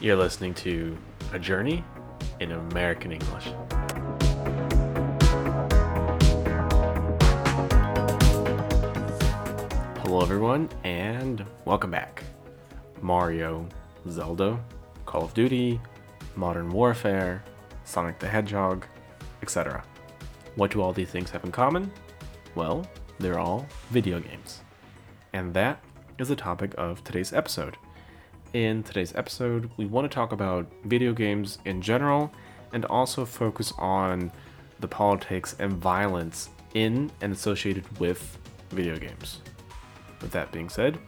You're listening to A Journey in American English. Hello, everyone, and welcome back. Mario, Zelda, Call of Duty, Modern Warfare, Sonic the Hedgehog, etc. What do all these things have in common? Well, they're all video games. And that is the topic of today's episode. In today's episode, we want to talk about video games in general and also focus on the politics and violence in and associated with video games. With that being said,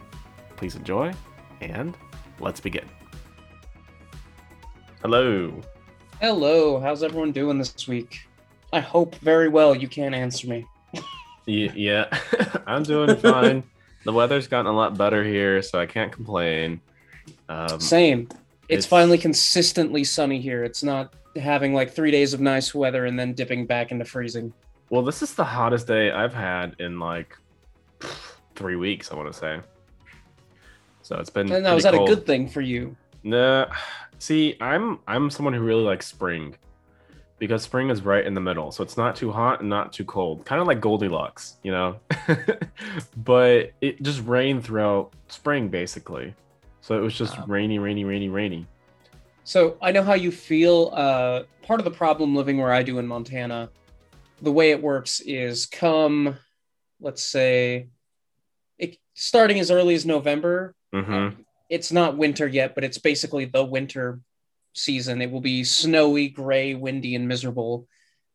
please enjoy and let's begin. Hello. Hello, how's everyone doing this week? I hope very well. You can't answer me. Yeah, I'm doing fine. the weather's gotten a lot better here, so I can't complain. Um, Same. It's- It's, finally consistently sunny here. It's not having like three days of nice weather and then dipping back into freezing. well, this is the hottest day I've had in like three weeks, I want to say. So it's been. And now, is pretty that a good thing for you? Nah, see, I'm I'm someone who really likes spring because spring is right in the middle, so it's not too hot and not too cold, kind of like Goldilocks, you know. but it just rained throughout spring basically, so it was just Um, rainy, rainy, rainy, rainy. So I know how you feel. Uh, part of the problem living where I do in Montana, the way it works is come, let's say, it, starting as early as November, hmm Um, it's not winter yet, but it's basically the winter season. It will be snowy, gray, windy, and miserable,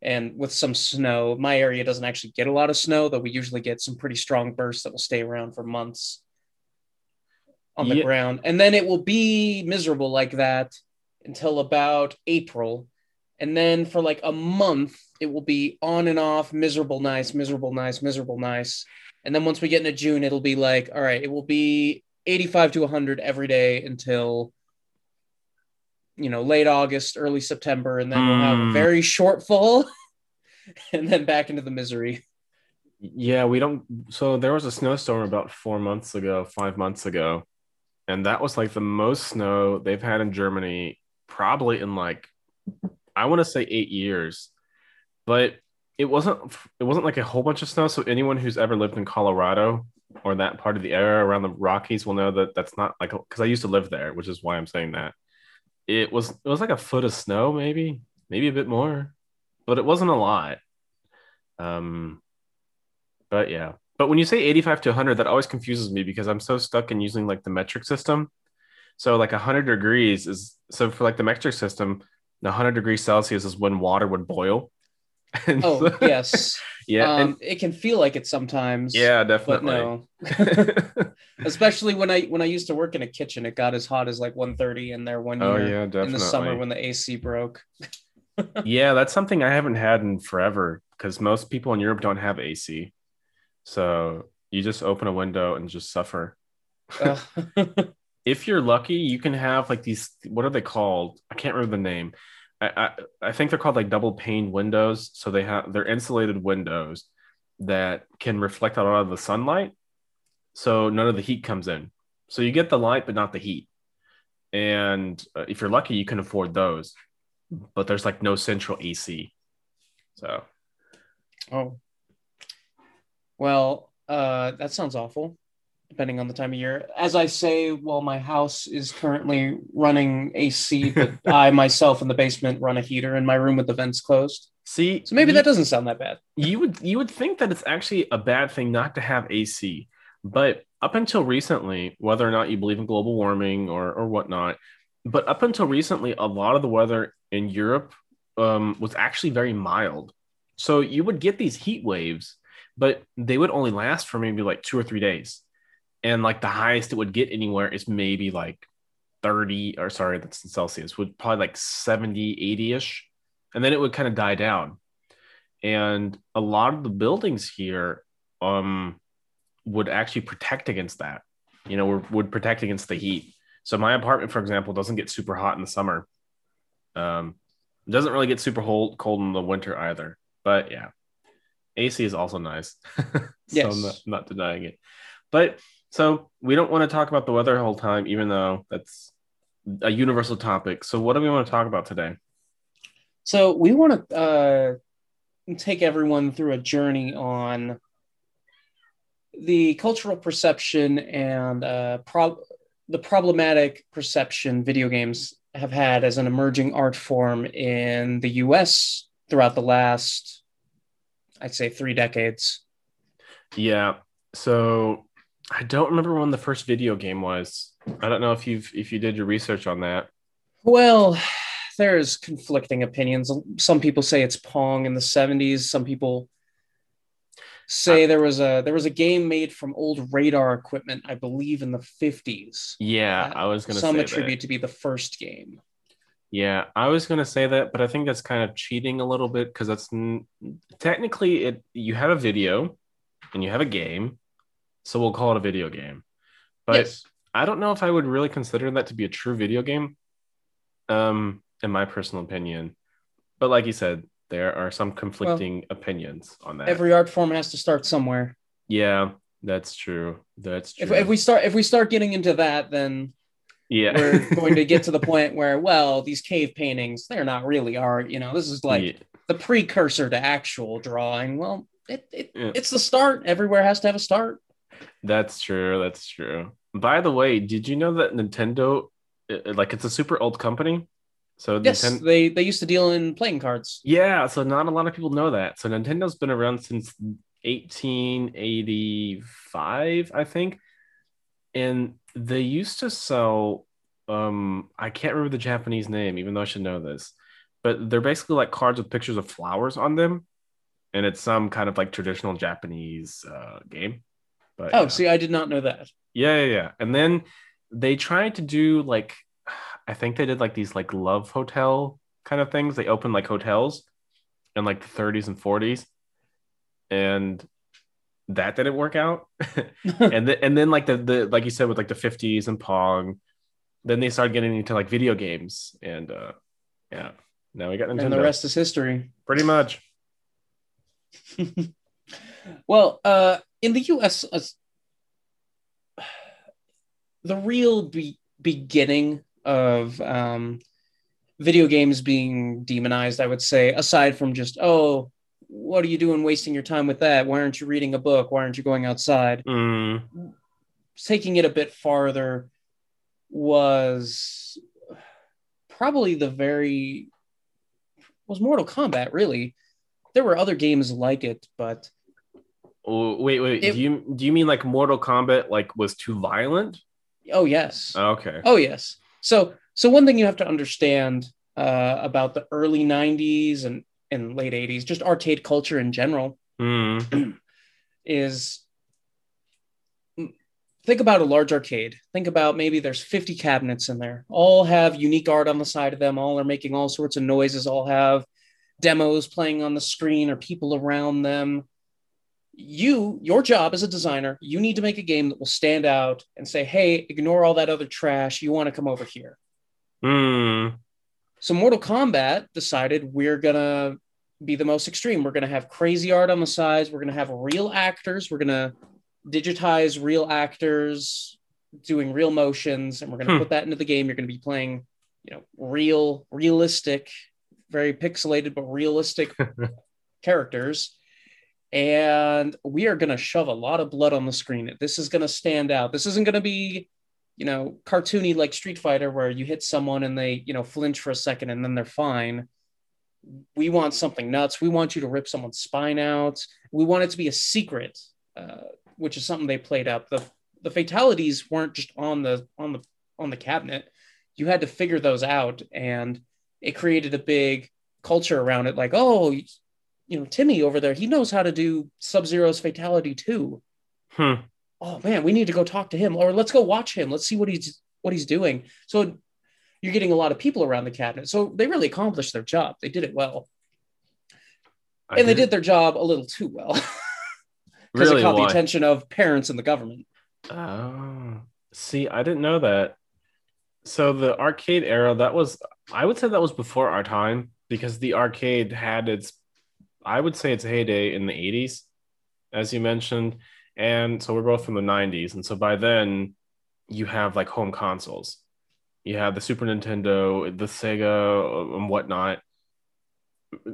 and with some snow. My area doesn't actually get a lot of snow, though we usually get some pretty strong bursts that will stay around for months on the Yeah. ground. And then it will be miserable like that until about April. And then for like a month, it will be on and off, miserable, nice, miserable, nice, miserable, nice. And then once we get into June, it'll be like, all right, it will be 85 to 100 every day until, you know, late August, early September. And then we'll have a Mm. very short fall and then back into the misery. Yeah, we don't. So there was a snowstorm about four months ago, five months ago, and that was like the most snow they've had in Germany probably in like I want to say eight years, but it wasn't. It wasn't like a whole bunch of snow. So anyone who's ever lived in Colorado or that part of the area around the Rockies will know that that's not like because I used to live there, which is why I'm saying that. It was it was like a foot of snow, maybe maybe a bit more, but it wasn't a lot. Um, but yeah. But when you say 85 to 100, that always confuses me because I'm so stuck in using like the metric system. So like 100 degrees is so for like the metric system, the 100 degrees Celsius is when water would boil. And Oh, so- yes. yeah. um, and, it can feel like it sometimes. yeah, But definitely. no. Especially when I when I used to work in a kitchen, it got as hot as like 130 in there one oh year yeah, definitely. in the summer when the AC broke. yeah, that's something I haven't had in forever because most people in Europe don't have AC. So you just open a window and just suffer. If you're lucky, you can have like these. What are they called? I can't remember the name. I I, I think they're called like double pane windows. So they have they're insulated windows that can reflect a lot of the sunlight, so none of the heat comes in. So you get the light, but not the heat. And uh, if you're lucky, you can afford those. But there's like no central AC. So oh. Well, uh, that sounds awful. Depending on the time of year, as I say, while my house is currently running AC, but I myself in the basement run a heater in my room with the vents closed. see, So maybe you- that doesn't sound that bad. you would you would think that it's actually a bad thing not to have AC, but up until recently, whether or not you believe in global warming or or whatnot, but up until recently, a lot of the weather in Europe um, was actually very mild. So you would get these heat waves, but they would only last for maybe like two or three days, and like the highest it would get anywhere is maybe like 30 or sorry that's in celsius would probably like 70 80ish and then it would kind of die down. And a lot of the buildings here um would actually protect against that you know would- protect against the heat. So my apartment for example doesn't get super hot in the summer. Um doesn't really get super cold cold in the winter either. But yeah ac is also nice so Yes. i'm not, not denying it but so we don't want to talk about the weather the whole time even though that's a universal topic. So, what do we want to talk about today? So we want to uh, take everyone through a journey on the cultural perception and uh, prob- the problematic perception video games have had as an emerging art form in the US throughout the last, I'd say, three decades. Yeah. So I don't remember when the first video game was. I don't know if you've if you did your research on that. Well, there's conflicting opinions. Some people say it's Pong in the 70s. Some people say there was a there was a game made from old radar equipment, I believe, in the 50s. Yeah, uh, I was gonna some say attribute that. to be the first game. Yeah, I was gonna say that, but I think that's kind of cheating a little bit because that's n- technically it. You have a video, and you have a game, so we'll call it a video game. But yes. I don't know if I would really consider that to be a true video game. Um, in my personal opinion. But like you said, there are some conflicting opinions on that. Every art form has to start somewhere. yeah, that's true. That's true. If, if we start if we start getting into that, then yeah, we're going to get to the point where, well, these cave paintings, they're not really art. You know, this is like Yeah. the precursor to actual drawing. Well, it, it Yeah. it's the start. Everywhere has to have a start. That's true. That's true. By the way, did you know that Nintendo, uh, like, it's a super old company? So Yes, they they used to deal in playing cards. yeah. So not a lot of people know that. So Nintendo's been around since 1885, I think, and they used to sell. Um, I can't remember the Japanese name, even though I should know this, but they're basically like cards with pictures of flowers on them, and it's some kind of like traditional Japanese uh, game. But Oh, yeah. see, I did not know that. Yeah, yeah, yeah. And then they tried to do like I think they did like these like love hotel kind of things. They opened like hotels in like the 30s and 40s. And that didn't work out. and then and then like the the like you said with like the 50s and Pong, then they started getting into like video games and uh yeah. Now we got Nintendo. and the rest is history. Pretty much. Well, uh, in the U.S., uh, the real be- beginning of um, video games being demonized, I would say, aside from just oh, what are you doing, wasting your time with that? Why aren't you reading a book? Why aren't you going outside? Mm, Taking it a bit farther was probably the very was Mortal Kombat. Really, there were other games like it, but wait, wait. It- do you do you mean like Mortal Kombat like was too violent? oh yes. Okay. Oh yes. So so one thing you have to understand uh, about the early '90s and and late '80s, just arcade culture in general, Mm, is think about a large arcade. Think about maybe there's 50 cabinets in there. All have unique art on the side of them. All are making all sorts of noises. All have demos playing on the screen or people around them. You, your job as a designer, you need to make a game that will stand out and say, "Hey, ignore all that other trash. You want to come over here." mm, So Mortal Kombat decided we're gonna be the most extreme. We're gonna have crazy art on the sides. We're gonna have real actors. We're gonna digitize real actors doing real motions, and we're gonna Hmm. put that into the game. You're gonna be playing, you know, real, realistic, very pixelated but realistic characters. And we are gonna shove a lot of blood on the screen. This is gonna stand out. This isn't gonna be you know, cartoony like Street Fighter, where you hit someone and they, you know, flinch for a second and then they're fine. We want something nuts. We want you to rip someone's spine out. We want it to be a secret, uh, which is something they played up. the The fatalities weren't just on the on the on the cabinet. You had to figure those out, and it created a big culture around it. Like, oh, you know, Timmy over there, he knows how to do Sub Zero's fatality too hmm. Oh man, we need to go talk to him, or let's go watch him. Let's see what he's what he's doing. So you're getting a lot of people around the cabinet. So they really accomplished their job. They did it well, I and they did their job a little too well because really it caught why? the attention of parents and the government. Oh, see, I didn't know that. So the arcade era, that was, I would say that was before our time because the arcade had its, I would say its heyday in the 80s, as you mentioned. And so we're both from the 90s. And so by then you have like home consoles. You have the Super Nintendo, the Sega, and whatnot.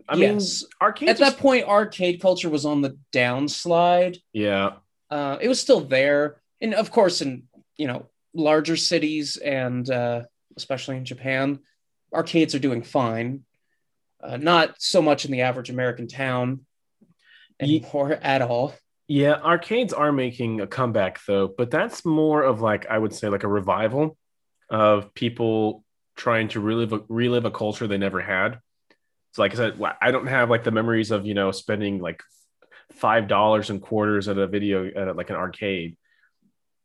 I Yes. mean, arcade. At that point, arcade culture was on the downslide. yeah, Uh, it was still there, and of course, in you know larger cities and uh, especially in Japan, arcades are doing fine. Uh, not so much in the average American town Ye- at all. Yeah. Arcades are making a comeback though, but that's more of like I would say like a revival of people trying to relive a, relive a culture they never had. So, like I said, I don't have like the memories of you know spending like five dollars and quarters at a video at a, like an arcade,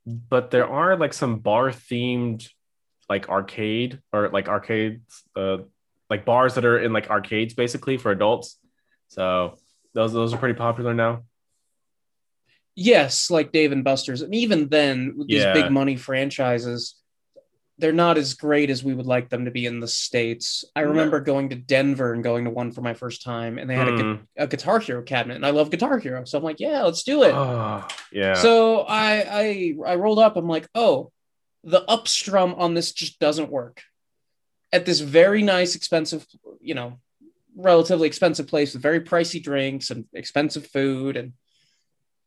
but there are like some bar themed like arcade or like arcades, uh, like bars that are in like arcades basically for adults. So those those are pretty popular now. Yes, like Dave and Buster's, and even then, these Yeah. big money franchises, they're not as great as we would like them to be in the states. I No. remember going to Denver and going to one for my first time, and they had a, Mm. a Guitar Hero cabinet, and I love Guitar Hero, so I'm like, yeah, let's do it. Oh, yeah. So I I I rolled up. I'm like, oh, the upstrum on this just doesn't work. At this very nice, expensive, you know, relatively expensive place with very pricey drinks and expensive food and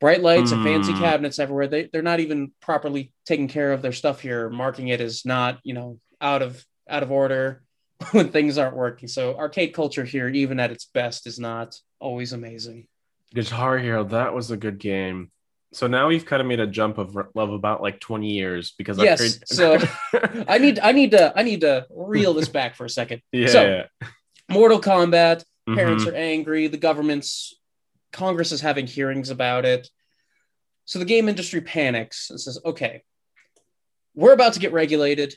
bright lights and fancy Hmm. cabinets everywhere. They they're not even properly taking care of their stuff here, marking it as not, you know, out of out of order when things aren't working. So arcade culture here, even at its best, is not always amazing. Guitar Hero, that was a good game. So now we've kind of made a jump of love about like 20 years because Yes, arcade- so- I need I need to I need to reel this back for a second. yeah. So, Mortal Kombat, parents Mhm. are angry, the government's Congress is having hearings about it. So the game industry panics and says, "Okay, we're about to get regulated.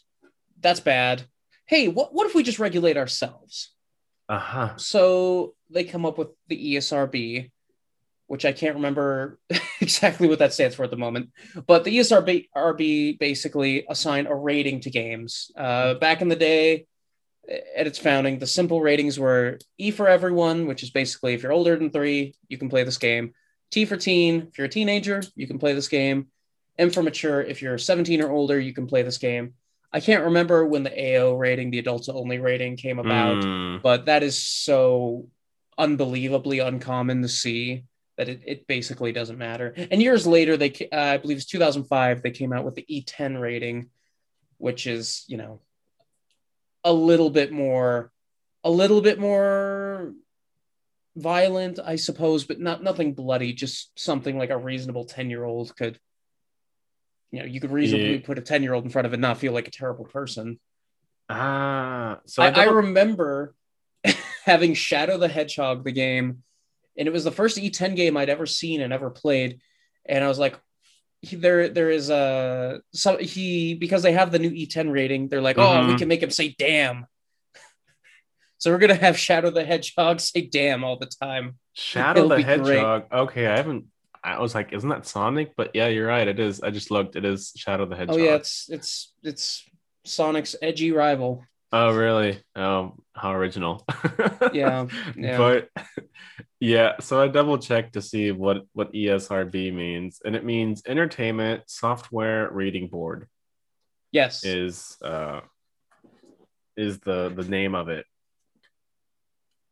That's bad. Hey, what what if we just regulate ourselves?" uh-huh. So they come up with the ESRB, which I can't remember exactly what that stands for at the moment. But the ESRB RB basically assign a rating to games. Uh, back in the day, at its founding, the simple ratings were E for everyone, which is basically if you're older than three, you can play this game. T for teen, if you're a teenager, you can play this game. M for mature, if you're 17 or older, you can play this game. I can't remember when the AO rating, the adults only rating, came about Mm. but that is so unbelievably uncommon to see that it, it basically doesn't matter. And years later, they uh, I believe it's 2005 they came out with the E10 rating, which is you know a little bit more, a little bit more violent, I suppose, but not nothing bloody. Just something like a reasonable 10 year old could. You know, you could reasonably Yeah. put a 10 year old in front of it and not feel like a terrible person. Ah, so I, I, I remember having Shadow the Hedgehog, the game, and it was the first E10 game I'd ever seen and ever played. And I was like, he, there, there is a so he because they have the new E10 rating. They're like, oh, we Mhm. can make him say "damn." So we're gonna have Shadow the Hedgehog say "damn" all the time. Shadow the be great. Hedgehog. Okay, I haven't. I was like, isn't that Sonic? But yeah, you're right. It is. I just looked. It is Shadow the Hedgehog. Oh yeah, it's it's it's Sonic's edgy rival. Oh, really? Oh, how original. Yeah, yeah. But yeah, so I double checked to see what what ESRB means, and it means Entertainment Software Rating Board Yes. is uh is the the name of it.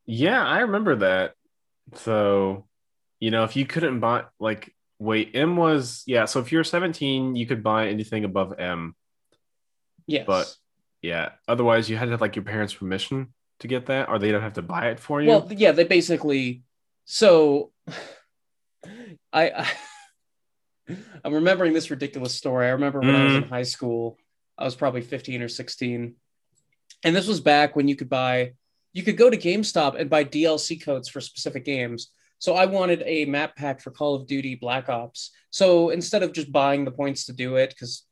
Yeah, I remember that. So, you know, if you couldn't buy like wait, M was yeah, so if you're 17, you could buy anything above M. yes. but- Yeah. Otherwise, you had to have like your parents' permission to get that, or they don't have to buy it for you. Well, yeah, they basically. So, I, I I'm remembering this ridiculous story. I remember when I was in mm. high school. I was probably 15 or 16, and this was back when you could buy, you could go to GameStop and buy DLC codes for specific games. So I wanted a map pack for Call of Duty Black Ops. So instead of just buying the points to do it, because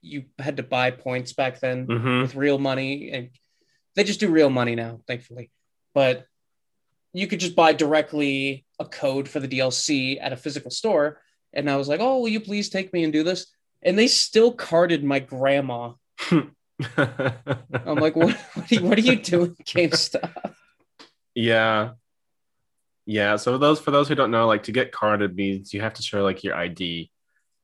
you had to buy points back then, Mhm. with real money and they just do real money now thankfully but you could just buy directly a code for the dlc at a physical store and i was like oh will you please take me and do this and they still carded my grandma i'm like what, what, are, you, what are you doing gamestop yeah. Yeah. So those for those who don't know, like to get carded means you have to show like your ID.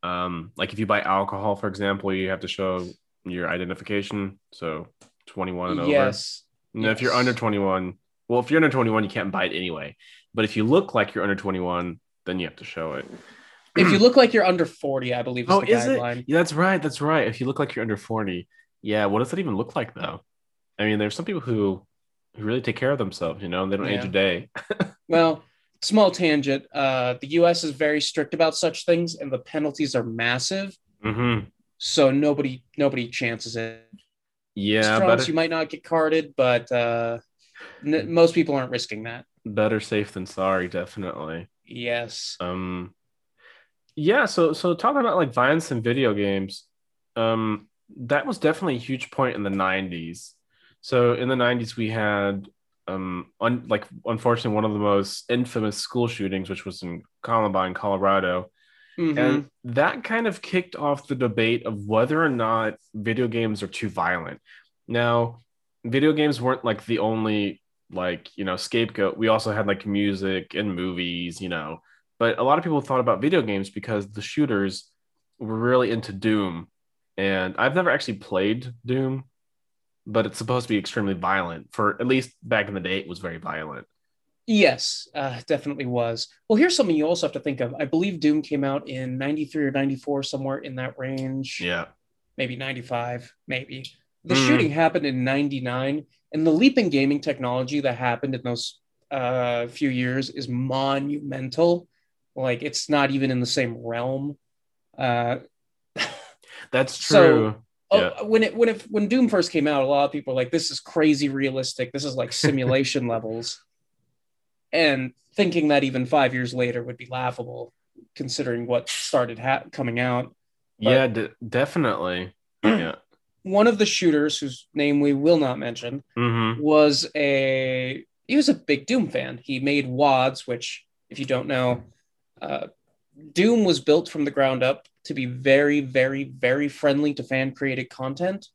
Um, like if you buy alcohol, for example, you have to show your identification. So 21 and over. yes. And if you're under 21, well, if you're under 21, you can't buy it anyway. But if you look like you're under 21, then you have to show it. If you look like you're under 40, I believe is Oh, the is it? guideline. Yeah, that's right. That's right. If you look like you're under 40, yeah, what does that even look like though? I mean, there's some people who who really take care of themselves, you know, and they don't age a day. Well, small tangent. Uh, the U.S. is very strict about such things, and the penalties are massive. hmm So nobody nobody chances it. Yeah, you might not get carded, but uh, n- most people aren't risking that. better safe than sorry, definitely. Yes. Um, yeah. So, so talking about like violence in video games, um, that was definitely a huge point in the '90s. So in the '90s, we had um, un- like unfortunately one of the most infamous school shootings, which was in Columbine, Colorado, Mhm. and that kind of kicked off the debate of whether or not video games are too violent. Now, video games weren't like the only like you know scapegoat. We also had like music and movies, you know. But a lot of people thought about video games because the shooters were really into Doom, and I've never actually played Doom, but it's supposed to be extremely violent. For at least back in the day, it was very violent. Yes, uh, definitely was. Well, here's something you also have to think of. I believe Doom came out in 93 or 94, somewhere in that range. Yeah. Maybe 95, maybe. The Mm. shooting happened in 99, and the leap in gaming technology that happened in those uh, few years is monumental. Like, it's not even in the same realm. Uh, That's true. Oh, Yeah. when it when it when Doom first came out, a lot of people were like, "This is crazy realistic. This is like simulation levels," and thinking that even five years later would be laughable, considering what started ha- coming out. yeah, de- definitely. yeah. One of the shooters, whose name we will not mention, hmm was a he was a big Doom fan. He made WADs, which, if you don't know, uh, Doom was built from the ground up to be very, very, very friendly to fan created content,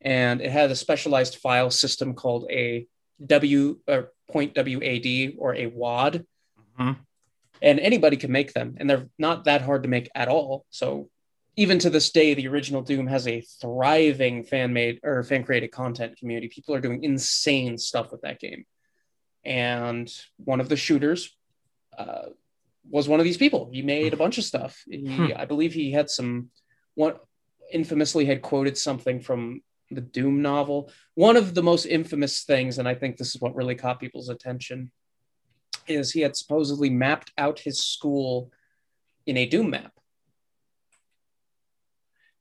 and it had a specialized file system called a W or point WAD or a WAD, Mhm. and anybody can make them, and they're not that hard to make at all. So. Even to this day, the original Doom has a thriving fan made or fan created content community. People are doing insane stuff with that game and one of the shooters uh, was one of these people. He made a bunch of stuff. He, Hmm. I believe, he had some. One infamously had quoted something from the Doom novel. One of the most infamous things, and I think this is what really caught people's attention, is he had supposedly mapped out his school in a Doom map.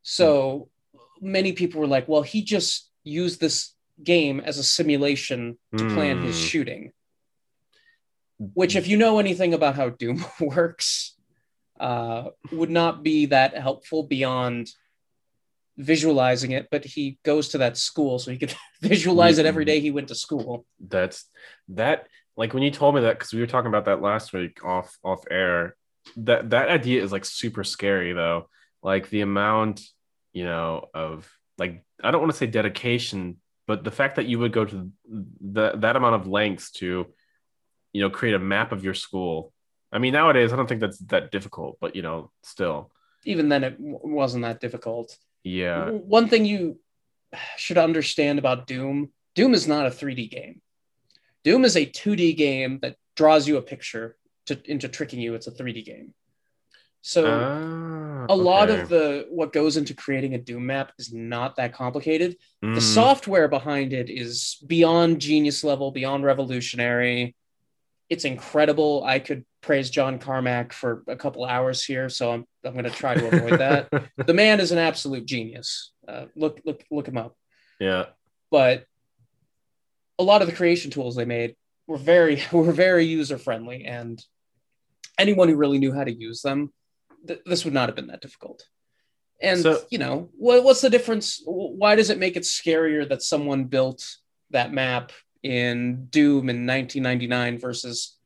So many people were like, "Well, he just used this game as a simulation to plan his Mm. shooting. Which, if you know anything about how Doom works, uh, would not be that helpful beyond visualizing it. But he goes to that school, so he could visualize it every day he went to school. That's that. Like when you told me that, because we were talking about that last week off off air. That that idea is like super scary though. Like the amount, you know, of like I don't want to say dedication, but the fact that you would go to the, that amount of lengths to, you know, create a map of your school. I mean, nowadays I don't think that's that difficult, but you know, still, Even then, it w- wasn't that difficult. yeah, One thing you should understand about Doom Doom is not a 3D game. Doom is a 2D game that draws you a picture to, into tricking you. It's a 3D game. So Ah, a lot okay. of the what goes into creating a Doom map is not that complicated. The Mm, software behind it is beyond genius level, beyond revolutionary. It's incredible. I could praise John Carmack for a couple hours here, so I'm I'm going to try to avoid that. the man is an absolute genius. Uh, look look look him up. yeah, But a lot of the creation tools they made were very were very user friendly, and anyone who really knew how to use them, th- this would not have been that difficult. And So- you know, what, what's the difference? Why does it make it scarier that someone built that map in Doom in 1999 versus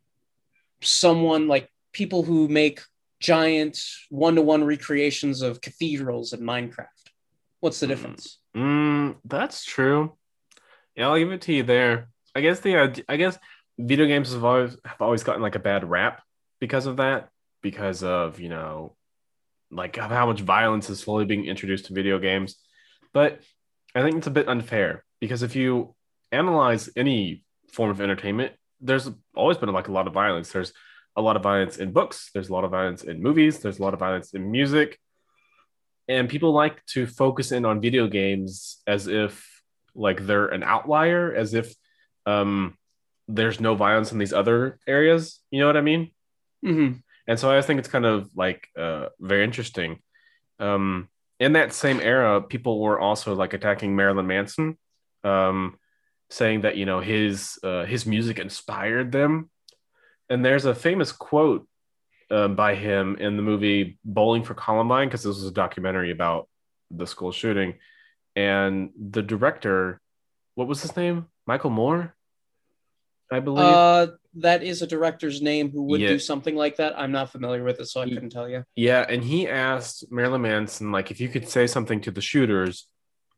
someone like people who make giant one-to-one recreations of cathedrals in Minecraft? What's the Mm. difference? Mm, that's true. Yeah, I'll give it to you there. I guess the I guess video games have always have always gotten like a bad rap because of that, because of you know, like of how much violence is slowly being introduced to video games. But I think it's a bit unfair because if you analyze any form of entertainment, there's always been like a lot of violence. There's a lot of violence in books, there's a lot of violence in movies, there's a lot of violence in music. And people like to focus in on video games as if like they're an outlier, as if um, there's no violence in these other areas. You know what I mean? hmm And so I think it's kind of like uh, very interesting. Um, in that same era, people were also like attacking Marilyn Manson, um, saying that you know his uh, his music inspired them. And there's a famous quote uh, by him in the movie Bowling for Columbine because this was a documentary about the school shooting, and the director, what was his name? Michael Moore, I believe. Uh, that is a director's name who would Yeah. do something like that. I'm not familiar with it, so I He- couldn't tell you. Yeah, and he asked Marilyn Manson, like, if you could say something to the shooters,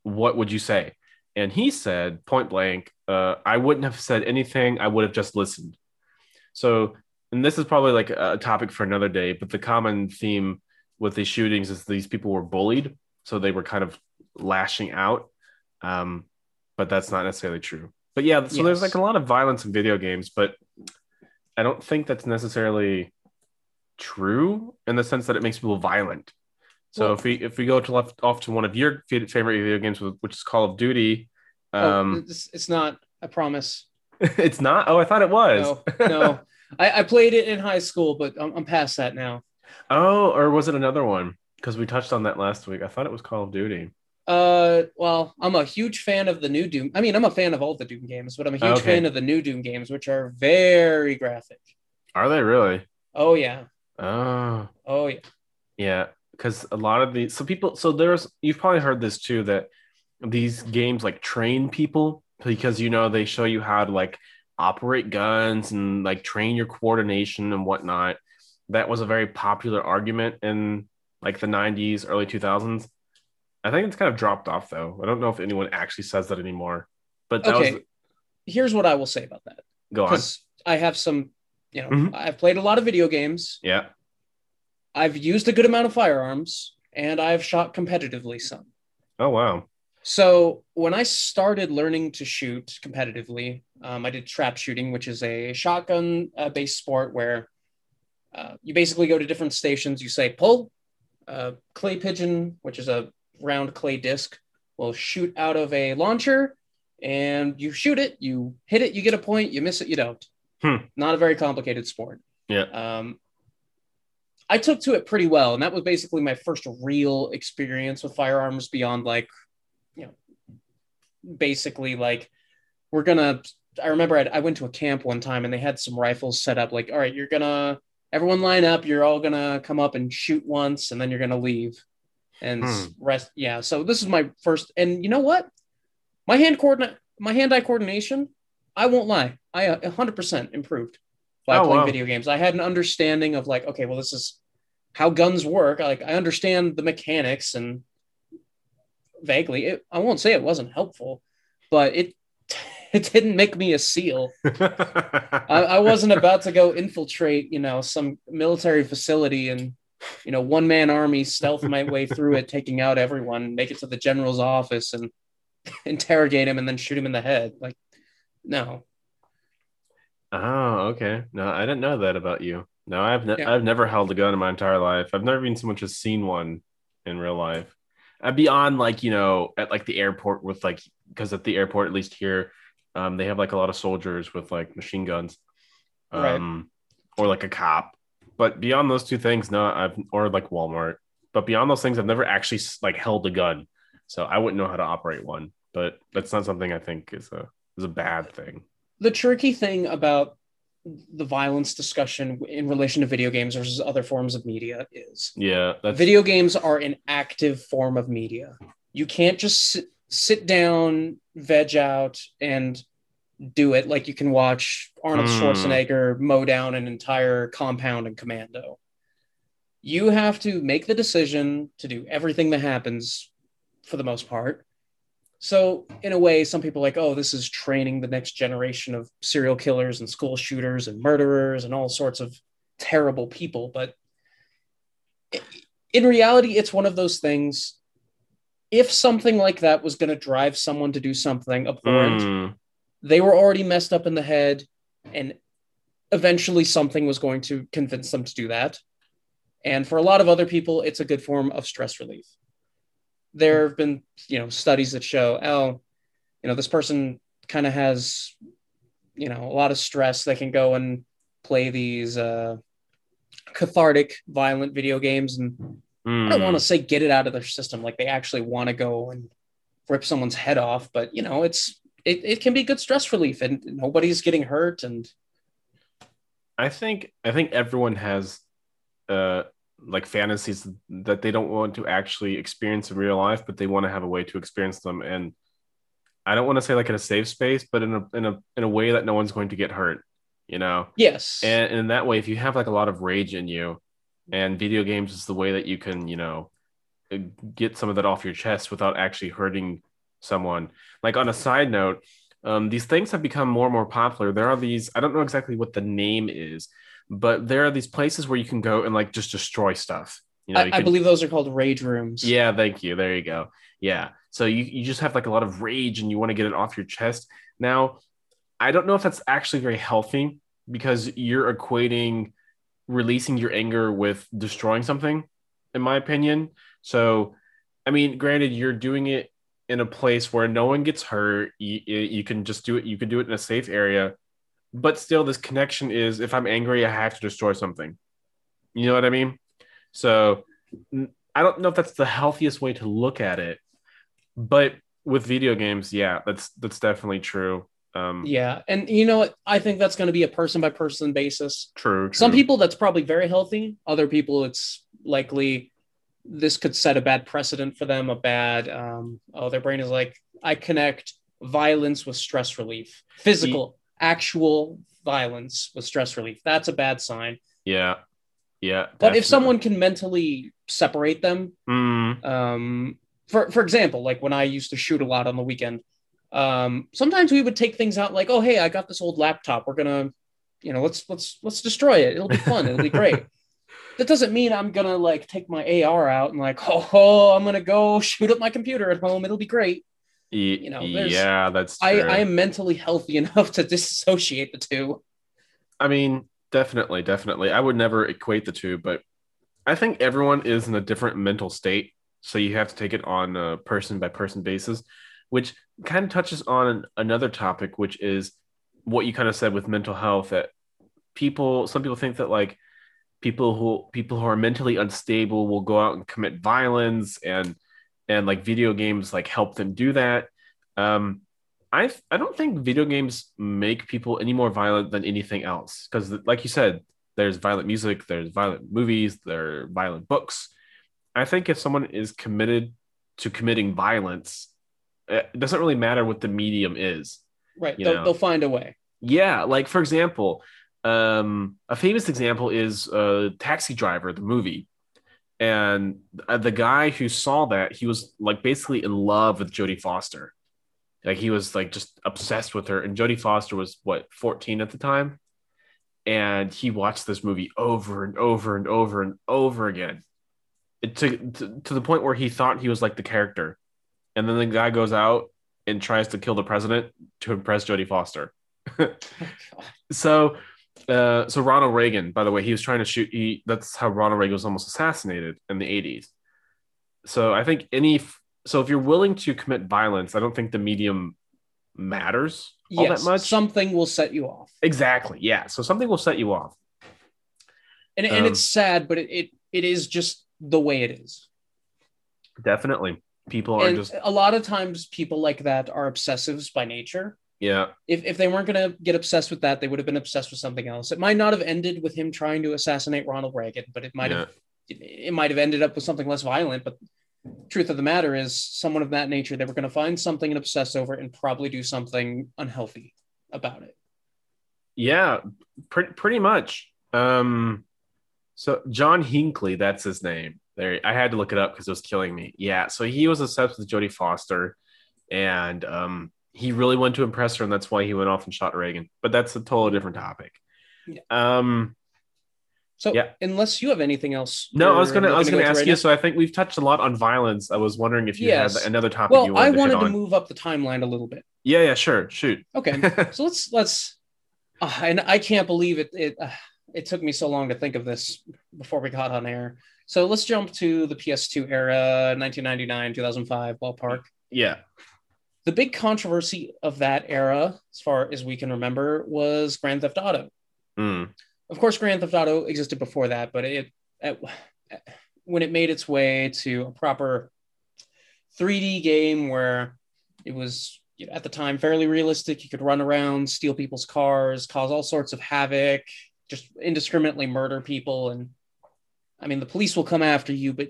what would you say? And he said, point blank, uh, I wouldn't have said anything. I would have just listened. So, and this is probably like a topic for another day, but the common theme with these shootings is these people were bullied. So they were kind of lashing out. Um, but that's not necessarily true. But yeah, so there's like a lot of violence in video games, but I don't think that's necessarily true in the sense that it makes people violent. So Well- if we if we go to left off to one of your favorite video games, which is Call of Duty, oh, um, it's, it's not. I promise. it's not. Oh, I thought it was. No, no. I, I played it in high school, but I'm, I'm past that now. oh, or was it another one? Because we touched on that last week. I thought it was Call of Duty. Uh, well, I'm a huge fan of the new Doom. I mean, I'm a fan of all the Doom games, but I'm a huge Okay. fan of the new Doom games, which are very graphic. Are they really? Oh yeah, Oh, oh yeah. yeah. Because a lot of these, so people, so there's, you've probably heard this too, that these games like train people because you know they show you how to like operate guns and like train your coordination and whatnot. That was a very popular argument in like the 90s, early 2000s. I think it's kind of dropped off though. I don't know if anyone actually says that anymore. But that Okay. was Here's what I will say about that, go on. I have some. You know, Mhm. I've played a lot of video games. Yeah. I've used a good amount of firearms, and I've shot competitively some. Oh wow. So when I started learning to shoot competitively, um, I did trap shooting, which is a shotgun uh, based sport where uh, you basically go to different stations. You say pull, uh, clay pigeon, which is a round clay disc, will shoot out of a launcher, and you shoot it. You hit it, you get a point. You miss it, you don't. Hmm. Not a very complicated sport. Yeah. Um, I took to it pretty well, and that was basically my first real experience with firearms beyond like, you know, basically like we're gonna. I remember I'd, I went to a camp one time and they had some rifles set up. Like, all right, you're gonna everyone line up. You're all gonna come up and shoot once, and then you're gonna leave, and Hmm. rest. Yeah. So this is my first, and you know what? My hand coordinate, my hand-eye coordination. I won't lie. I uh, 100% improved by Oh, playing wow. video games. I had an understanding of like, okay, well, this is how guns work. Like, I understand the mechanics and vaguely. It, I won't say it wasn't helpful, but it it didn't make me a seal. I, I wasn't about to go infiltrate, you know, some military facility and you know, one man army stealth my way through it, taking out everyone, make it to the general's office and interrogate him and then shoot him in the head. Like, no. Oh, okay. No, I didn't know that about you. No, I've ne- Yeah. I've never held a gun in my entire life. I've never even so much as seen one in real life. Uh, beyond like you know at like the airport with like because at the airport at least here, um, they have like a lot of soldiers with like machine guns, Right. um, or like a cop. But beyond those two things, no, I've or like Walmart. But beyond those things, I've never actually like held a gun, so I wouldn't know how to operate one. But that's not something I think is a is a bad thing. The tricky thing about the violence discussion in relation to video games versus other forms of media is Yeah, that's video games are an active form of media. You can't just sit, sit down, veg out, and do it like you can watch Arnold Hmm. Schwarzenegger mow down an entire compound in Commando. You have to make the decision to do everything that happens for the most part. So, in a way, some people are like, oh, this is training the next generation of serial killers and school shooters and murderers and all sorts of terrible people. But in reality, it's one of those things. if something like that was going to drive someone to do something abhorrent, Mm, they were already messed up in the head, and eventually something was going to convince them to do that. And for a lot of other people, it's a good form of stress relief. There have been, you know, studies that show, oh, you know, this person kind of has, you know, a lot of stress. They can go and play these uh, cathartic, violent video games, and I don't mm. want to say get it out of their system, like they actually want to go and rip someone's head off, but you know, it's it, it can be good stress relief, and nobody's getting hurt, and I think I think everyone has uh like fantasies that they don't want to actually experience in real life, but they want to have a way to experience them. And I don't want to say like in a safe space, but in a in a in a way that no one's going to get hurt, you know. yes, And, and in that way, if you have like a lot of rage in you, and video games is the way that you can, you know, uh, get some of that off your chest without actually hurting someone. Like on a side note, um, these things have become more and more popular. There are these, I don't know exactly what the name is, but there are these places where you can go and like just destroy stuff. You know, I, you I believe those are called rage rooms. yeah, thank you. There you go. Yeah. So you, you just have like a lot of rage and you want to get it off your chest. Now, I don't know if that's actually very healthy because you're equating releasing your anger with destroying something, in my opinion. So, I mean, granted, you're doing it in a place where no one gets hurt. You, you can just do it. You can do it in a safe area. But still, this connection is if I'm angry, I have to destroy something. You know what I mean? So, i don't know if that's the healthiest way to look at it, but with video games, yeah, that's that's definitely true. Um, Yeah, and you know what? I think that's going to be a person by person basis. true, true. Some people that's probably very healthy. Other people, it's likely this could set a bad precedent for them. A bad, um, oh, their brain is like, I connect violence with stress relief, physical, actual violence with stress relief. That's a bad sign. yeah, yeah. But if someone can mentally separate them, Mm, um, for for example, like when I used to shoot a lot on the weekend, um, sometimes we would take things out like, oh hey, I got this old laptop. We're gonna, you know, let's let's let's destroy it. It'll be fun. It'll be great. That doesn't mean I'm gonna like take my AR out and like, oh, oh I'm gonna go shoot up my computer at home. It'll be great. You know, yeah, that's true. I, I am mentally healthy enough to disassociate the two. I mean, definitely, definitely. I would never equate the two, but I think everyone is in a different mental state. So you have to take it on a person by person basis, which kind of touches on another topic, which is what you kind of said with mental health that people, some people think that like people who people who are mentally unstable will go out and commit violence and and like video games like help them do that. Um, I I don't think video games make people any more violent than anything else because, like you said, there's violent music, there's violent movies, there are violent books. I think if someone is committed to committing violence, it doesn't really matter what the medium is. Right. They'll, they'll find a way. Yeah, like for example, um, a famous example is uh, Taxi Driver, the movie, and uh, the guy who saw that he was like basically in love with Jodie Foster, like he was like just obsessed with her, and Jodie Foster was what 14 at the time, and he watched this movie over and over and over and over again, it took to to the point where he thought he was like the character, and then the guy goes out and tries to kill the president to impress Jodie Foster. So, uh, so Ronald Reagan, by the way, he was trying to shoot. He that's how Ronald Reagan was almost assassinated in the '80s. So I think any. So if you're willing to commit violence, I don't think the medium matters all yes, that much. something will set you off. exactly. Yeah. So something will set you off. And, and Um, it's sad, but it, it it is just the way it is. Definitely, people are and just a lot of times people like that are obsessives by nature. Yeah. If, if they weren't going to get obsessed with that, they would have been obsessed with something else. It might not have ended with him trying to assassinate Ronald Reagan, but it might yeah. have it might have ended up with something less violent. But truth of the matter is, someone of that nature, they were going to find something and obsess over it and probably do something unhealthy about it. Yeah, pretty pretty much. Um, so John Hinckley, that's his name. There, I had to look it up because it was killing me. Yeah, so he was obsessed with Jodie Foster, and um, he really wanted to impress her, and that's why he went off and shot Reagan. But that's a totally different topic. Yeah. Um, So Yeah. unless you have anything else, No, I was gonna I was gonna go ask you. So I think we've touched a lot on violence. I was wondering if you Yes. had another topic well, I wanted to to move up the timeline a little bit. Yeah, yeah, sure, shoot. Okay, so let's let's. Uh, and I can't believe it. It uh, it took me so long to think of this before we got on air. So let's jump to the PS2 era, 1999, 2005 ballpark. yeah. The big controversy of that era, as far as we can remember, was Grand Theft Auto. Mm. Of course, Grand Theft Auto existed before that, but it at, when it made its way to a proper 3D game where it was you know, at the time fairly realistic, you could run around, steal people's cars, cause all sorts of havoc, just indiscriminately murder people, and I mean the police will come after you, but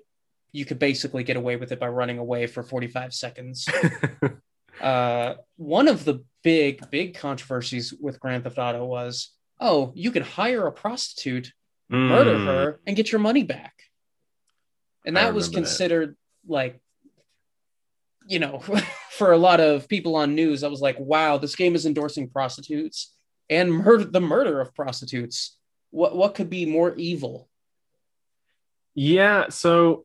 you could basically get away with it by running away for 45 seconds. uh, one of the big, big controversies with Grand Theft Auto was, oh, you could hire a prostitute, murder Mm. her, and get your money back. And that was remember that. considered like, you know, for a lot of people on news, I was like, wow, this game is endorsing prostitutes and murder the murder of prostitutes. What what could be more evil? Yeah, so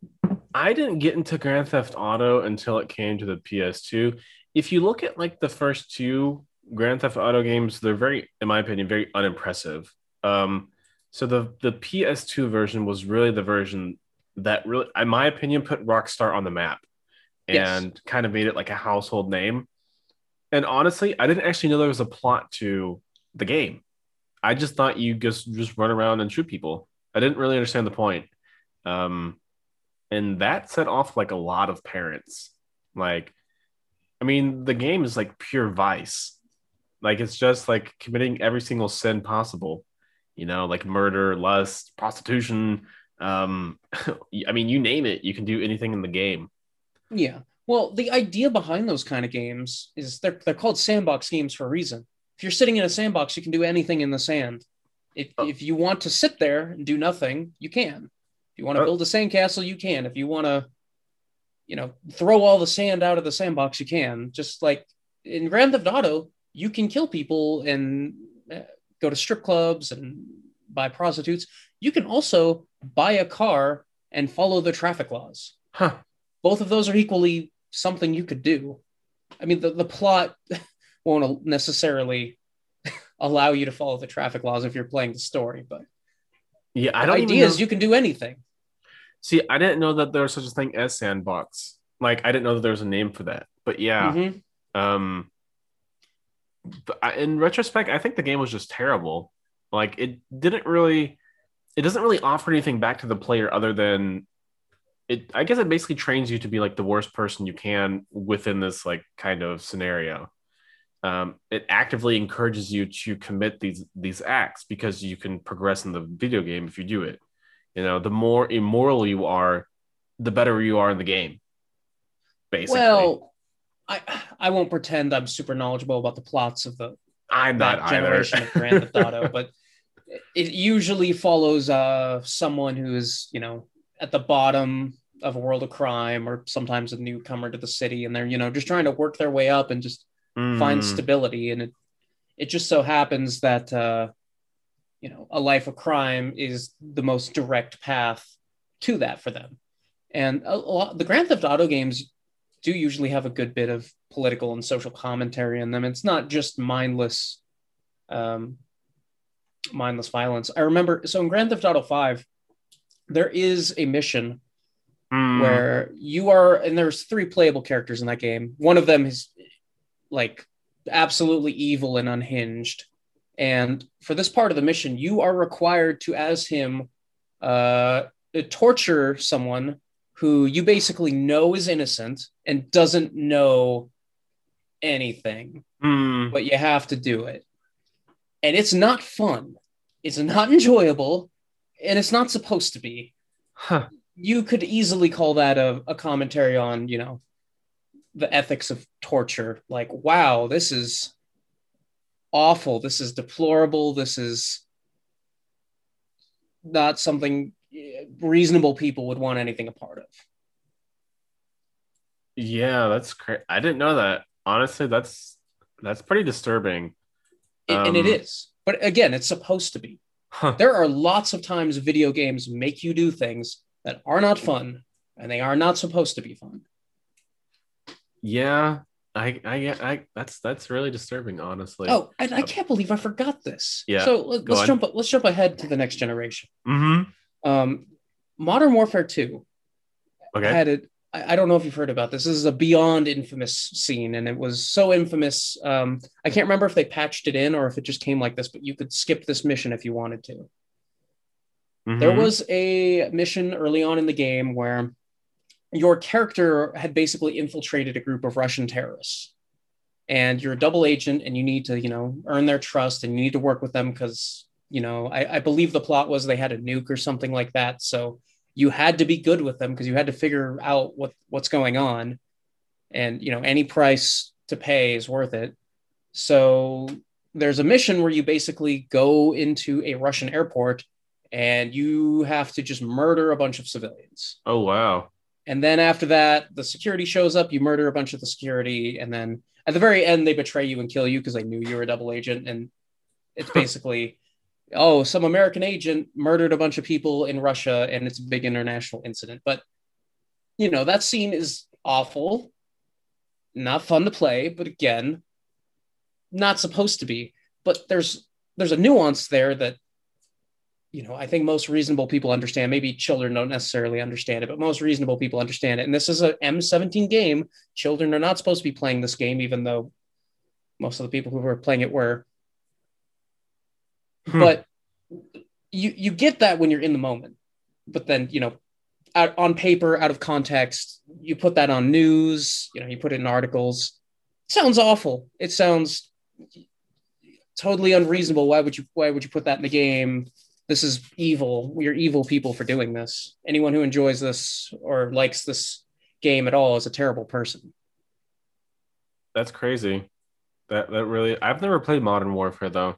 I didn't get into Grand Theft Auto until it came to the PS2. If you look at like the first two Grand Theft Auto games, they're very, in my opinion, very unimpressive. Um, so the the PS2 version was really the version that really, in my opinion, put Rockstar on the map Yes. and kind of made it like a household name. And honestly, I didn't actually know there was a plot to the game. I just thought you just just run around and shoot people. I didn't really understand the point. Um, and that set off like a lot of parents. Like, I mean, the game is like pure vice. Like, it's just like committing every single sin possible, you know, like murder, lust, prostitution. Um, I mean, you name it, you can do anything in the game. Yeah. Well, the idea behind those kind of games is they're they're called sandbox games for a reason. If you're sitting in a sandbox, you can do anything in the sand. If Oh. if you want to sit there and do nothing, you can. If you want to Oh. build a sandcastle, you can. If you want to, you know, throw all the sand out of the sandbox, you can. Just like in Grand Theft Auto, you can kill people and uh, go to strip clubs and buy prostitutes. You can also buy a car and follow the traffic laws Huh. both of those are equally something you could do. I mean, the, the plot won't necessarily allow you to follow the traffic laws if you're playing the story, but Yeah, I don't idea even is know- you can do anything. See, I didn't know that there was such a thing as sandbox. Like, I didn't know that there was a name for that. But yeah, Mhm. um, in retrospect, I think the game was just terrible. Like, it didn't really, it doesn't really offer anything back to the player other than it. I guess it basically trains you to be like the worst person you can within this like kind of scenario. Um, it actively encourages you to commit these these acts because you can progress in the video game if you do it. You know, the more immoral you are, the better you are in the game. Basically, Well, I I won't pretend I'm super knowledgeable about the plots of the I'm not either. generation of Grand Theft Auto, but it usually follows uh someone who is you know at the bottom of a world of crime or sometimes a newcomer to the city and they're you know just trying to work their way up and just find Mm, stability and it it just so happens that uh you know a life of crime is the most direct path to that for them. And lot, the grand theft auto games do usually have a good bit of political and social commentary in them. It's not just mindless um mindless violence. I remember so in grand theft auto 5 there is a mission mm, where you are and there's three playable characters in that game. One of them is like absolutely evil and unhinged and for this part of the mission you are required to as him uh torture someone who you basically know is innocent and doesn't know anything mm, but you have to do it. And it's not fun. It's not enjoyable. And it's not supposed to be. huh. You could easily call that a, a commentary on, you know, the ethics of torture. Like, wow, this is awful. This is deplorable. This is not something eh, reasonable people would want anything a part of. Yeah, that's crazy. I didn't know that. Honestly, that's that's pretty disturbing. And- and it Um, is. But again, it's supposed to be. Huh. There are lots of times video games make you do things that are not fun and they are not supposed to be fun. Yeah, I, I, I, that's that's really disturbing, honestly. Oh, and I can't believe I forgot this. Yeah, So let, let's on. jump. Let's jump ahead to the next generation. Mm-hmm. Um, Modern Warfare Two Okay. had it. I, I don't know if you've heard about this. This is a beyond infamous scene, and it was so infamous. Um, I can't remember if they patched it in or if it just came like this, but you could skip this mission if you wanted to. There Mhm. was a mission early on in the game where your character had basically infiltrated a group of Russian terrorists. And you're a double agent and you need to, you know, earn their trust and you need to work with them because, you know, I, I believe the plot was they had a nuke or something like that. So you had to be good with them because you had to figure out what what's going on. And, you know, any price to pay is worth it. So there's a mission where you basically go into a Russian airport and you have to just murder a bunch of civilians. Oh wow. And then after that, the security shows up, you murder a bunch of the security, and then at the very end, they betray you and kill you because they knew you were a double agent. And it's basically, oh, some American agent murdered a bunch of people in Russia, and it's a big international incident. But you know, that scene is awful, not fun to play, but again, not supposed to be. But there's there's a nuance there that you know, I think most reasonable people understand. Maybe children don't necessarily understand it, but most reasonable people understand it. And this is a M17 game. Children are not supposed to be playing this game, even though most of the people who were playing it were. Hmm. But you you get that when you're in the moment. But then, you know, out on paper, out of context, you put that on news, you know, you put it in articles. It sounds awful. It sounds totally unreasonable. Why would you why would you put that in the game? This is evil. We're evil people for doing this. Anyone who enjoys this or likes this game at all is a terrible person. That's crazy. That that really I've never played Modern Warfare though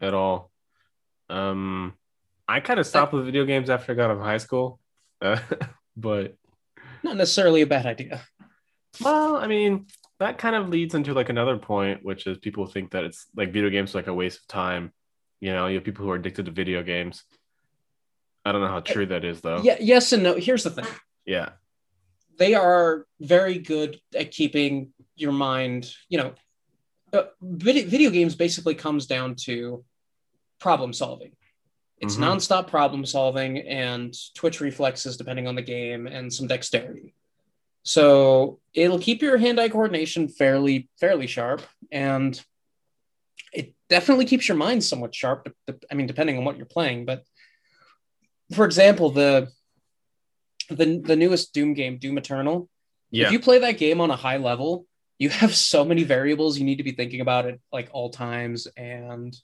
at all. Um I kind of stopped with video games after I got out of high school. Uh, but Not necessarily a bad idea. well, I mean, that kind of leads into like another point, which is people think that it's like video games are like a waste of time. You know, you have people who are addicted to video games. I don't know how true that is though. Yeah, yes and no. Here's the thing. Yeah. They are very good at keeping your mind, you know, uh, video, video games basically comes down to problem solving. It's Mhm. nonstop problem solving and twitch reflexes depending on the game and some dexterity. So it'll keep your hand-eye coordination fairly fairly sharp, and it definitely keeps your mind somewhat sharp. I mean, depending on what you're playing. But for example, the the the newest Doom game, Doom Eternal. Yeah. If you play that game on a high level, you have so many variables you need to be thinking about at like all times and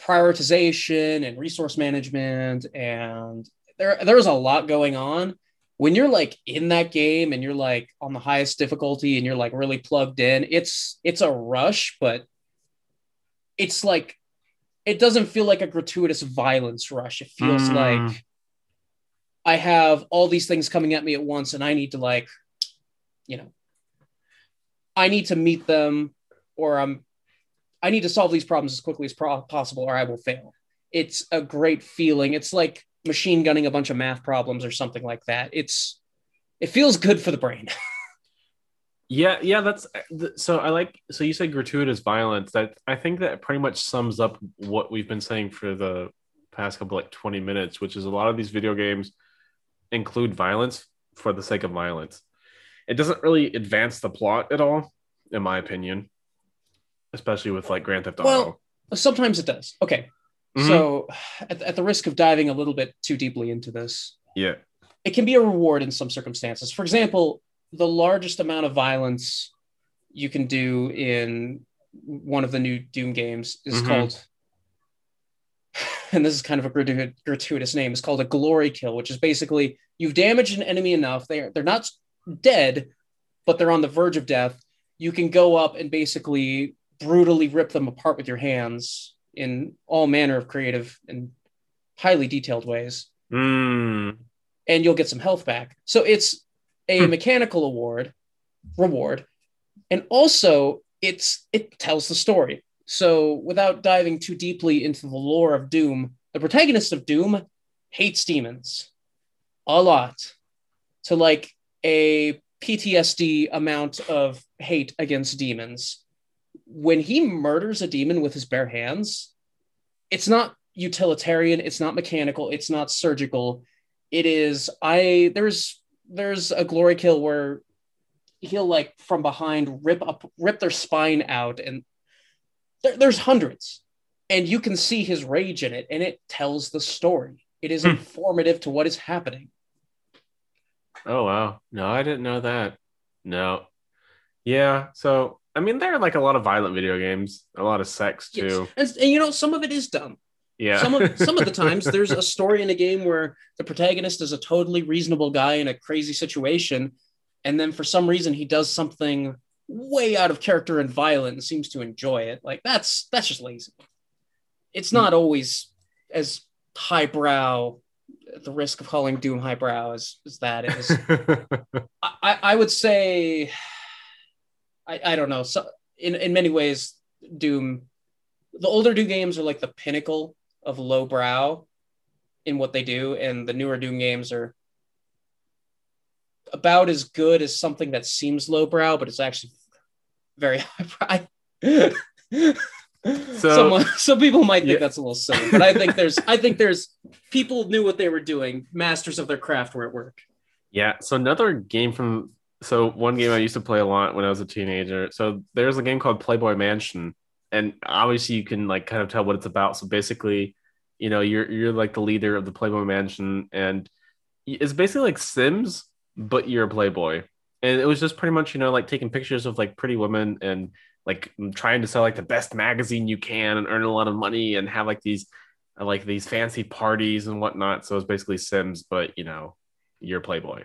prioritization and resource management and there there's a lot going on when you're like in that game and you're like on the highest difficulty and you're like really plugged in it's it's a rush but it's like it doesn't feel like a gratuitous violence rush. It feels Mm. like i have all these things coming at me at once and i need to like you know i need to meet them or i'm i need to solve these problems as quickly as pro- possible or i will fail. It's a great feeling. It's like machine gunning a bunch of math problems or something like that it's it feels good for the brain Yeah, yeah, that's so. I like so you said gratuitous violence. That I think that pretty much sums up what we've been saying for the past couple like twenty minutes, which is a lot of these video games include violence for the sake of violence. It doesn't really advance the plot at all, in my opinion, especially with like Grand Theft Auto. Well, sometimes it does okay Mhm. so at, at the risk of diving a little bit too deeply into this yeah, it can be a reward in some circumstances. For example, the largest amount of violence you can do in one of the new Doom games is Mhm. called, and this is kind of a gratuitous name, it's called a glory kill, which is basically you've damaged an enemy enough, they're, they're not dead, but they're on the verge of death. You can go up and basically brutally rip them apart with your hands in all manner of creative and highly detailed ways Mm. and you'll get some health back. So it's a Hmm. mechanical award, reward, and also it's it tells the story. So, without diving too deeply into the lore of Doom, the protagonist of Doom hates demons a lot to like a PTSD amount of hate against demons. When he murders a demon with his bare hands, it's not utilitarian, it's not mechanical, it's not surgical. It is I there's there's a glory kill where he'll like from behind rip up rip their spine out and there, there's hundreds and you can see his rage in it and it tells the story it is Hmm. informative to what is happening Oh wow. No, I didn't know that. No. Yeah. So I mean, there are like a lot of violent video games, a lot of sex Yes. too. and, and you know some of it is dumb Yeah. some of some of the times there's a story in a game where the protagonist is a totally reasonable guy in a crazy situation and then for some reason he does something way out of character and violent and seems to enjoy it like that's that's just lazy it's hmm. not always as highbrow the risk of calling doom highbrow as, as that is I- I would say I, I don't know so in, in many ways doom the older doom games are like the pinnacle of lowbrow in what they do and the newer doom games are about as good as something that seems lowbrow but it's actually very highbrow So- Someone, some people might think Yeah. that's a little silly but i think there's i think there's people knew what they were doing masters of their craft were at work Yeah. So another game from so one game I used to play a lot when I was a teenager. So there's a game called Playboy Mansion, and obviously you can like kind of tell what it's about. So basically, you know, you're you're like the leader of the Playboy Mansion, and it's basically like Sims, but you're a Playboy. And it was just pretty much you know like taking pictures of like pretty women and like trying to sell like the best magazine you can and earn a lot of money and have like these like these fancy parties and whatnot. So it's basically Sims, but you know, you're Playboy.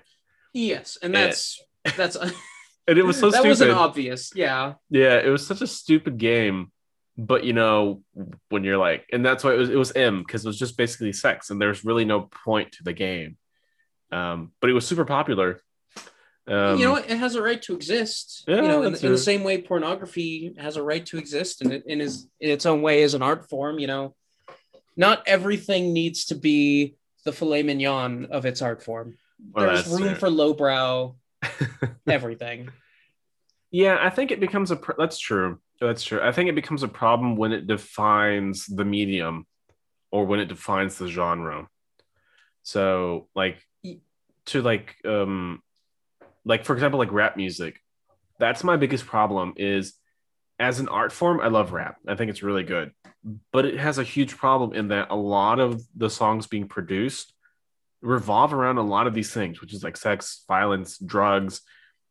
Yes, and that's that's And it was so that stupid. wasn't obvious. Yeah, yeah, it was such a stupid game. But you know, when you're like, and that's why it was it was M because it was just basically sex, and there's really no point to the game. Um, but it was super popular. Um, you know? It has a right to exist. Yeah, you know, in, in the same way pornography has a right to exist and it- in, his, in its own way as an art form. You know, not everything needs to be the filet mignon of its art form. well, There's room for lowbrow everything. Yeah, I think it becomes a. Pr- that's true. That's true. I think it becomes a problem when it defines the medium, or when it defines the genre. So, like, to like, um, like for example, like rap music. That's my biggest problem. Is as an art form, I love rap. I think it's really good, but it has a huge problem in that a lot of the songs being produced revolve around a lot of these things, which is like sex, violence, drugs,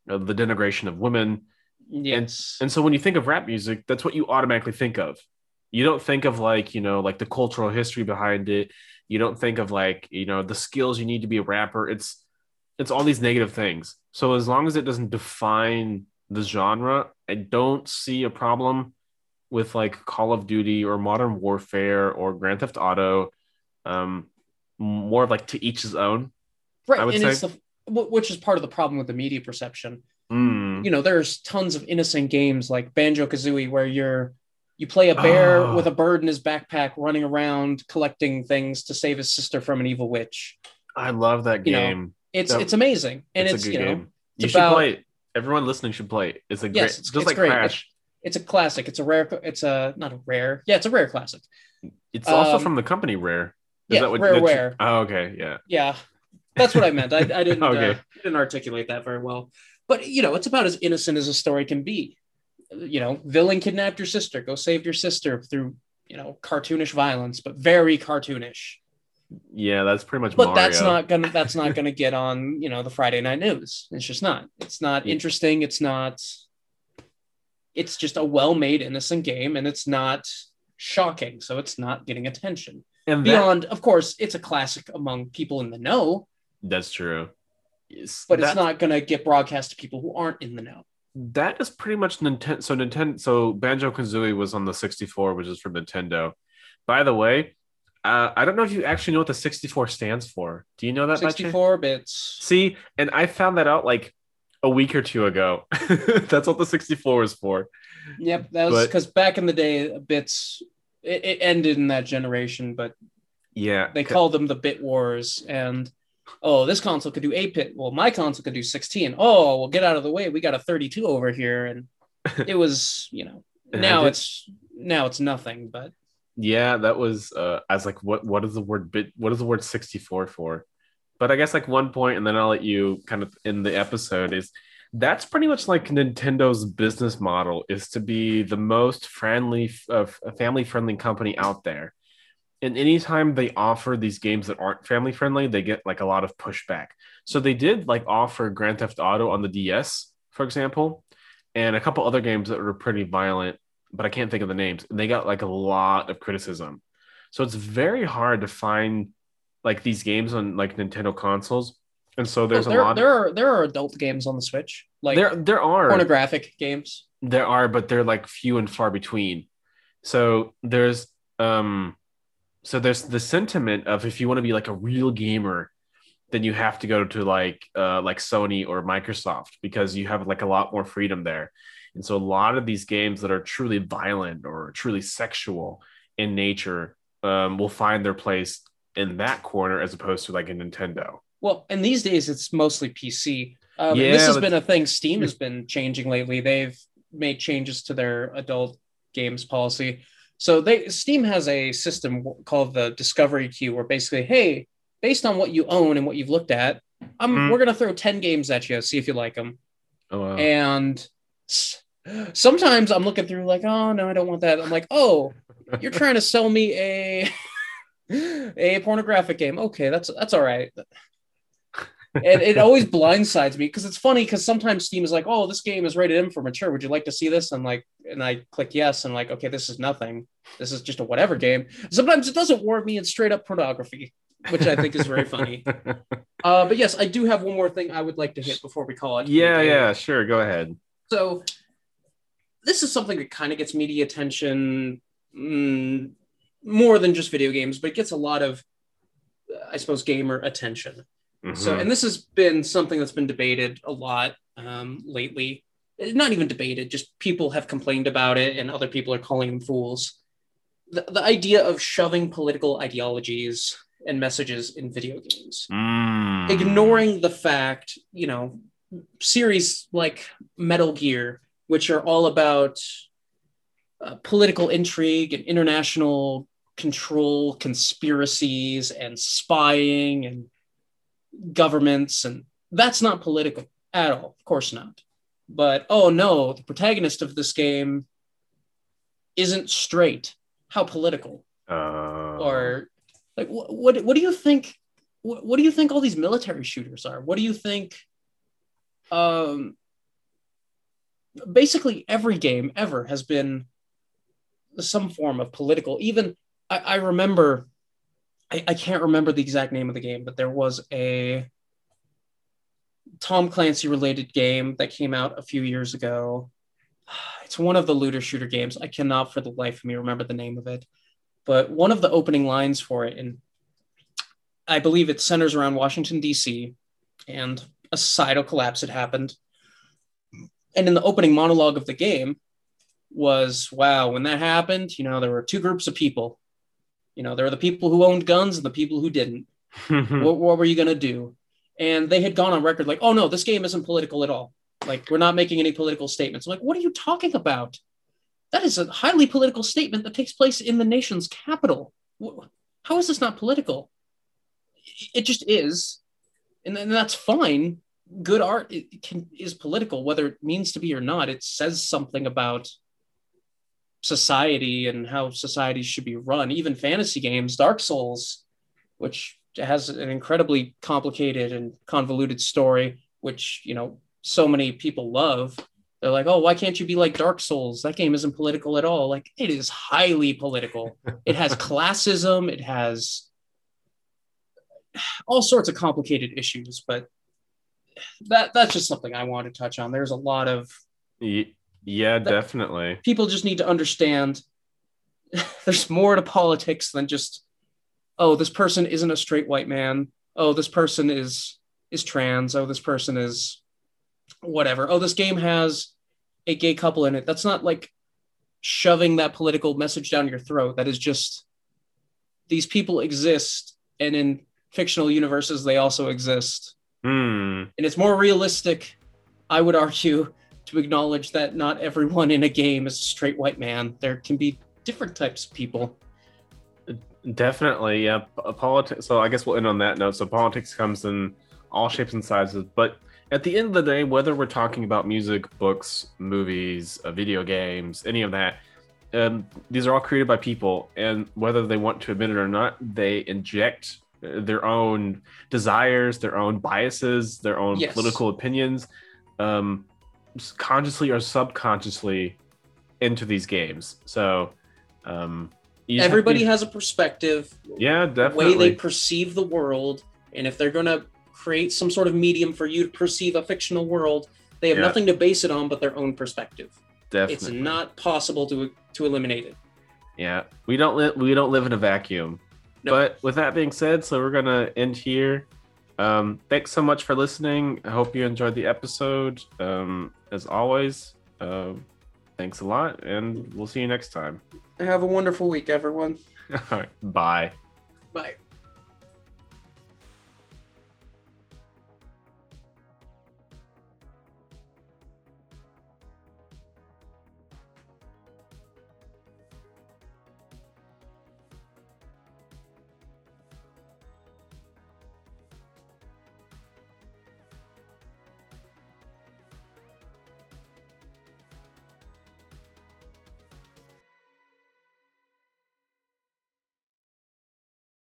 uh, the denigration of women. Yes. And so when you think of rap music, that's what you automatically think of. You don't think of like, you know, like the cultural history behind it. You don't think of like, you know, the skills you need to be a rapper. It's it's all these negative things. So as long as it doesn't define the genre, I don't see a problem with like Call of Duty or Modern Warfare or Grand Theft Auto. Um more of like to each his own. right. And say- it's the which is part of the problem with the media perception. Mm. you know there's tons of innocent games like banjo kazooie where you're you play a bear Oh. with a bird in his backpack running around collecting things to save his sister from an evil witch I love that You know, game. it's That- it's amazing and it's, it's, you know game. You it's should about- play it. Everyone listening should play it. It's a great, Yes, it's- just it's like great. Crash. it's a classic it's a rare it's a not a rare yeah it's a rare classic It's also um, from the company Rare. Yeah, that what Rareware. you- oh, okay, yeah. yeah that's what i meant i, I didn't Okay. uh, didn't articulate that very well but you know it's about as innocent as a story can be you know villain kidnapped your sister go save your sister through you know cartoonish violence but very cartoonish Yeah, that's pretty much but Mario. that's not gonna that's not gonna get on you know the friday night news it's just not it's not Yeah. interesting it's not it's just a well-made innocent game and it's not shocking so it's not getting attention and that, beyond of course it's a classic among people in the know that's true. Yes, but that, it's not gonna get broadcast to people who aren't in the know that is pretty much Nintendo. So Nintendo. So Banjo Kazooie was on the 64, which is from Nintendo. By the way, uh, I don't know if you actually know what the 64 stands for. Do you know that? 64 bits See, and I found that out like a week or two ago. That's what the 64 is for. Yep, that was because back in the day, bits it, it ended in that generation, but Yeah. they called them the bit wars and oh this console could do 8 bit well my console could do 16 oh well get out of the way we got a 32 over here and it was you know now it- it's now it's nothing but Yeah, that was uh I was like, what what is the word bit what is the word 64 for? But I guess like one point, and then I'll let you kind of in the episode is that's pretty much like Nintendo's business model is to be the most friendly, uh, family friendly company out there. And anytime they offer these games that aren't family friendly, they get like a lot of pushback. So they did like offer Grand Theft Auto on the DS, for example, and a couple other games that were pretty violent but I can't think of the names. And they got like a lot of criticism. So it's very hard to find like these games on like Nintendo consoles. And so there's Oh, there, a lot there are there are adult games on the switch like there there are pornographic games there are, but they're like few and far between. So there's um so there's the sentiment of if you want to be like a real gamer, then you have to go to like uh like Sony or Microsoft because you have like a lot more freedom there. And so a lot of these games that are truly violent or truly sexual in nature um, will find their place in that corner as opposed to like a Nintendo. Well and these days it's mostly pc um, Yeah, this has but- been a thing steam has been changing lately. They've made changes to their adult games policy. So they steam has a system called the discovery queue where basically hey based on what you own and what you've looked at Mhm. we're going to throw 10 games at you see if you like them Oh, wow. and sometimes i'm looking through like oh no i don't want that. I'm like oh you're trying to sell me a a pornographic game. Okay that's that's all right and it always blindsides me because it's funny because sometimes steam is like oh this game is rated m for mature would you like to see this and like and i click yes and like okay this is nothing this is just a whatever game sometimes it doesn't warn me in straight up pornography which i think is very funny uh, but yes i do have one more thing i would like to hit before we call it yeah, yeah, sure. Go ahead. So this is something that kind of gets media attention mm, more than just video games, but it gets a lot of, I suppose, gamer attention. So, Mhm. and this has been something that's been debated a lot um, lately. Not even debated, just people have complained about it, and other people are calling them fools. The, the idea of shoving political ideologies and messages in video games Mm. ignoring the fact, you know, series like Metal Gear, which are all about uh, political intrigue and international control, conspiracies, and spying and governments. And that's not political at all. Of course not. But oh no, the protagonist of this game isn't straight. How political Uh, or like what what, what do you think what, what do you think all these military shooters are what do you think um basically every game ever has been some form of political even i, I remember I, I can't remember the exact name of the game but there was a tom clancy related game that came out a few years ago it's one of the looter shooter games i cannot for the life of me remember the name of it but one of the opening lines for it, and I believe it centers around Washington, D.C., and a societal collapse had happened. And in the opening monologue of the game was, wow, when that happened, you know, there were two groups of people. You know, there were the people who owned guns and the people who didn't. what, what were you going to do? And they had gone on record like, oh no, this game isn't political at all. Like, we're not making any political statements. I'm like, what are you talking about? That is a highly political statement that takes place in the nation's capital. How is this not political? It just is. And then that's fine. Good art it can, is political, whether it means to be or not. It says something about society and how society should be run. Even fantasy games, Dark Souls, which has an incredibly complicated and convoluted story, which you know so many people love. They're like, oh, why can't you be like Dark Souls? That game isn't political at all. Like it is highly political. it has classism. It has all sorts of complicated issues, but that that's just something I want to touch on. There's a lot of yeah, definitely. people just need to understand there's more to politics than just oh this person isn't a straight white man oh this person is is trans oh this person is whatever. Oh, this game has a gay couple in it. That's not like shoving that political message down your throat. That is just these people exist, and in fictional universes, they also exist. Hmm. And it's more realistic, I would argue, to acknowledge that not everyone in a game is a straight white man. There can be different types of people. Definitely, yeah. P- Politics. So I guess we'll end on that note. So politics comes in all shapes and sizes, but at the end of the day, whether we're talking about music, books, movies, uh, video games, any of that, um, these are all created by people, and whether they want to admit it or not, they inject uh, their own desires, their own biases, their own Yes. political opinions, um, consciously or subconsciously, into these games. So, um, have Everybody has a perspective, yeah, definitely. the way they perceive the world, and if they're going to create some sort of medium for you to perceive a fictional world, they have Yeah. nothing to base it on but their own perspective. definitely. It's not possible to to eliminate it. Yeah, we don't live we don't live in a vacuum. No. But with that being said, so we're gonna end here. Um, thanks so much for listening. I hope you enjoyed the episode. Um, as always, um, thanks a lot, and we'll see you next time. Have a wonderful week, everyone. All right, bye. Bye.